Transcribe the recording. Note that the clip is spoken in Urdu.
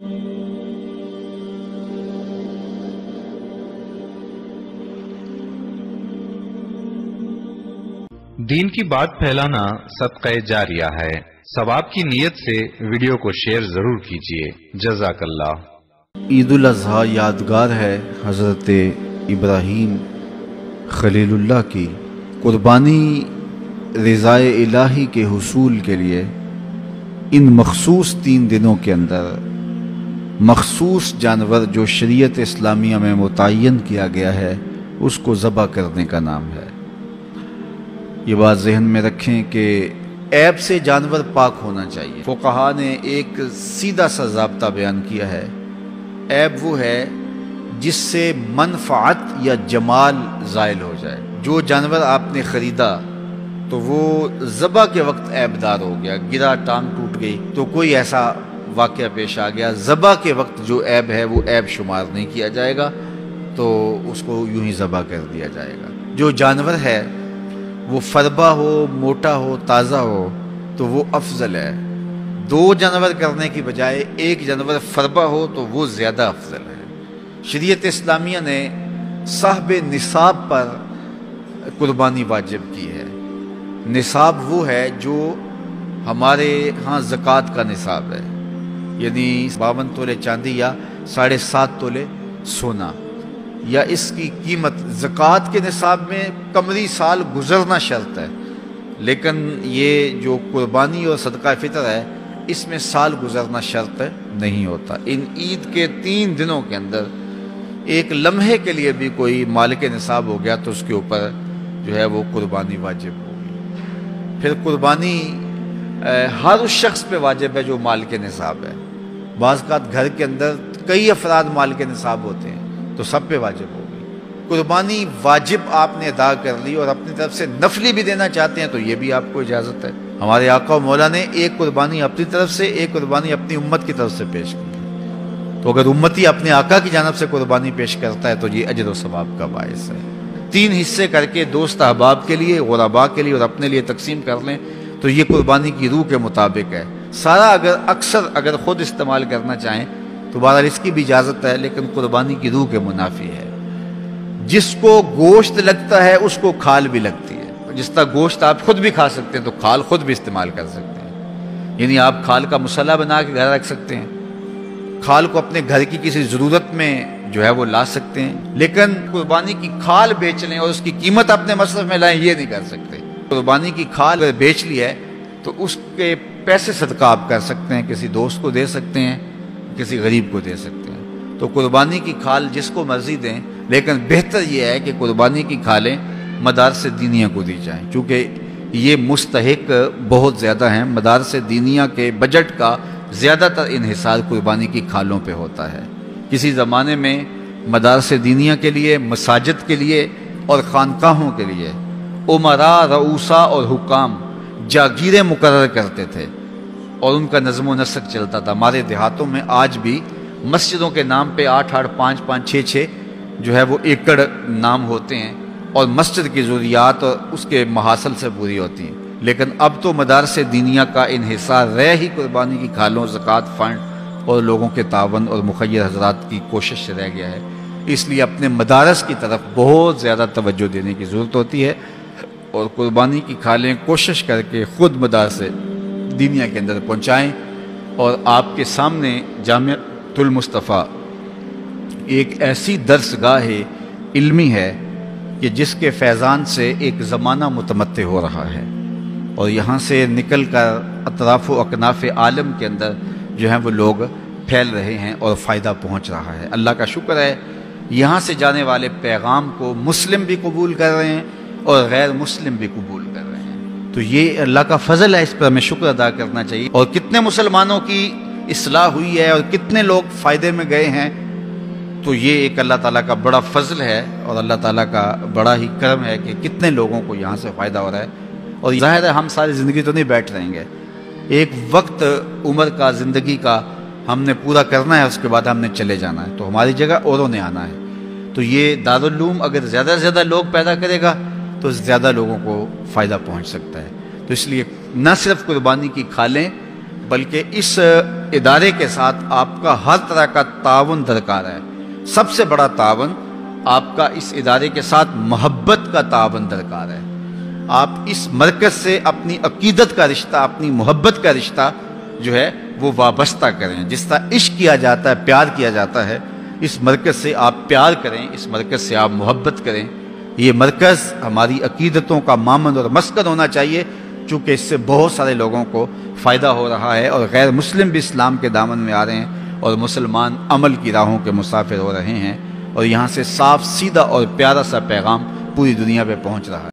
دین کی بات پھیلانا صدقہ جاریہ ہے۔ ثواب کی نیت سے ویڈیو کو شیئر ضرور کیجیے جزاک اللہ۔ عید الاضحیٰ یادگار ہے حضرت ابراہیم خلیل اللہ کی۔ قربانی رضائے الہی کے حصول کے لیے ان مخصوص تین دنوں کے اندر مخصوص جانور جو شریعت اسلامیہ میں متعین کیا گیا ہے، اس کو ذبح کرنے کا نام ہے۔ یہ بات ذہن میں رکھیں کہ عیب سے جانور پاک ہونا چاہیے۔ فقہا نے ایک سیدھا سا ضابطہ بیان کیا ہے۔ عیب وہ ہے جس سے منفعت یا جمال زائل ہو جائے۔ جو جانور آپ نے خریدا تو وہ ذبح کے وقت عیب دار ہو گیا، گرا ٹانگ ٹوٹ گئی۔ تو کوئی ایسا واقعہ پیش آ گیا۔ ذبح کے وقت جو عیب ہے، وہ عیب شمار نہیں کیا جائے گا، تو اس کو یوں ہی ذبح کر دیا جائے گا۔ جو جانور ہے، وہ فربا ہو، موٹا ہو، تازہ ہو، تو وہ افضل ہے۔ دو جانور کرنے کی بجائے ایک جانور فربا ہو، تو وہ زیادہ افضل ہے۔ شریعت اسلامیہ نے صاحب نصاب پر قربانی واجب کی ہے۔ نصاب وہ ہے جو ہمارے ہاں زکوٰۃ کا نصاب ہے۔ یعنی باون تولے چاندی یا ساڑھے سات تولے سونا۔ یا اس کی قیمت زکوٰۃ کے نصاب میں کمری سال گزرنا شرط ہے، لیکن یہ جو قربانی اور صدقہ فطر ہے، اس میں سال گزرنا شرط نہیں ہوتا۔ ان عید کے تین دنوں کے اندر ایک لمحے کے لیے بھی کوئی مالک نصاب ہو گیا تو اس کے اوپر جو ہے وہ قربانی واجب ہوگی پھر قربانی ہر اس شخص پہ واجب ہے جو مال کے نصاب ہے۔ بعض کا گھر کے اندر کئی افراد مال کے نصاب ہوتے ہیں، تو سب پہ واجب ہوگی قربانی واجب آپ نے ادا کر لی اور اپنی طرف سے نفلی بھی دینا چاہتے ہیں، تو یہ بھی آپ کو اجازت ہے۔ ہمارے آقا و مولا نے ایک قربانی اپنی طرف سے، ایک قربانی اپنی امت کی طرف سے پیش کی۔ تو اگر امتی اپنے آقا کی جانب سے قربانی پیش کرتا ہے، تو یہ اجر و ثواب کا باعث ہے۔ تین حصے کر کے دوست احباب کے لیے غربا کے لیے اور اپنے لیے تقسیم کر لیں، تو یہ قربانی کی روح کے مطابق ہے۔ سارا اگر اکثر اگر خود استعمال کرنا چاہیں تو بہرحال اس کی بھی اجازت ہے، لیکن قربانی کی روح کے منافی ہے۔ جس کو گوشت لگتا ہے، اس کو کھال بھی لگتی ہے۔ جس طرح گوشت آپ خود بھی کھا سکتے ہیں، تو کھال خود بھی استعمال کر سکتے ہیں۔ یعنی آپ کھال کا مسئلہ بنا کے گھر رکھ سکتے ہیں۔ کھال کو اپنے گھر کی کسی ضرورت میں جو ہے وہ لا سکتے ہیں۔ لیکن قربانی کی کھال بیچ لیں اور اس کی قیمت اپنے مصرف میں لائیں، یہ نہیں کر سکتے۔ قربانی کی کھال اگر بیچ لی ہے، تو اس کے پیسے صدقہ آپ کر سکتے ہیں، کسی دوست کو دے سکتے ہیں، کسی غریب کو دے سکتے ہیں۔ تو قربانی کی کھال جس کو مرضی دیں، لیکن بہتر یہ ہے کہ قربانی کی کھالیں مدار سے دینیا کو دی جائیں۔ چونکہ یہ مستحق بہت زیادہ ہیں مدار سے دینیا کے بجٹ کا زیادہ تر انحصار قربانی کی کھالوں پہ ہوتا ہے۔ کسی زمانے میں مدار سے دینیا کے لیے، مساجد کے لیے اور خانقاہوں کے لیے عمرا رعوسا اور حکام جاگیریں مقرر کرتے تھے اور ان کا نظم و نسق چلتا تھا۔ ہمارے دیہاتوں میں آج بھی مسجدوں کے نام پہ آٹھ آٹھ پانچ پانچ چھ چھ جو ہے وہ ایکڑ نام ہوتے ہیں اور مسجد کی ضروریات اس کے محاصل سے پوری ہوتی ہیں۔ لیکن اب تو مدار سے دینیا کا انحصار رہ ہی قربانی کی کھالوں، زکوٰۃ، فنڈ اور لوگوں کے تعاون اور مخیر حضرات کی کوشش سے رہ گیا ہے۔ اس لیے اپنے مدارس کی طرف بہت زیادہ توجہ دینے کی ضرورت ہوتی ہے۔ اور قربانی کی کھالیں کوشش کر کے خود مدار سے دنیا کے اندر پہنچائیں اور آپ کے سامنے جامع المصطفیٰ ایک ایسی درس گاہ علمی ہے کہ جس کے فیضان سے ایک زمانہ متمتع ہو رہا ہے اور یہاں سے نکل کر اطراف و اکناف عالم کے اندر جو ہیں وہ لوگ پھیل رہے ہیں اور فائدہ پہنچ رہا ہے۔ اللہ کا شکر ہے، یہاں سے جانے والے پیغام کو مسلم بھی قبول کر رہے ہیں اور غیر مسلم بھی قبول کر رہے ہیں۔ تو یہ اللہ کا فضل ہے، اس پر ہمیں شکر ادا کرنا چاہیے۔ اور کتنے مسلمانوں کی اصلاح ہوئی ہے اور کتنے لوگ فائدے میں گئے ہیں، تو یہ ایک اللہ تعالیٰ کا بڑا فضل ہے اور اللہ تعالیٰ کا بڑا ہی کرم ہے کہ کتنے لوگوں کو یہاں سے فائدہ ہو رہا ہے۔ اور ظاہر ہے، ہم ساری زندگی تو نہیں بیٹھ رہیں گے۔ ایک وقت عمر کا، زندگی کا ہم نے پورا کرنا ہے، اس کے بعد ہم نے چلے جانا ہے۔ تو ہماری جگہ اوروں نے آنا ہے۔ تو یہ دارالعلوم اگر زیادہ سے زیادہ لوگ پیدا کرے گا تو زیادہ لوگوں کو فائدہ پہنچ سکتا ہے۔ تو اس لیے نہ صرف قربانی کی کھالیں، بلکہ اس ادارے کے ساتھ آپ کا ہر طرح کا تعاون درکار ہے۔ سب سے بڑا تعاون آپ کا اس ادارے کے ساتھ محبت کا تعاون درکار ہے۔ آپ اس مرکز سے اپنی عقیدت کا رشتہ، اپنی محبت کا رشتہ جو ہے وہ وابستہ کریں۔ جس طرح عشق کیا جاتا ہے، پیار کیا جاتا ہے، اس مرکز سے آپ پیار کریں، اس مرکز سے آپ محبت کریں۔ یہ مرکز ہماری عقیدتوں کا مامن اور مسکن ہونا چاہیے، چونکہ اس سے بہت سارے لوگوں کو فائدہ ہو رہا ہے اور غیر مسلم بھی اسلام کے دامن میں آ رہے ہیں اور مسلمان عمل کی راہوں کے مسافر ہو رہے ہیں اور یہاں سے صاف، سیدھا اور پیارا سا پیغام پوری دنیا پہ پہنچ رہا ہے۔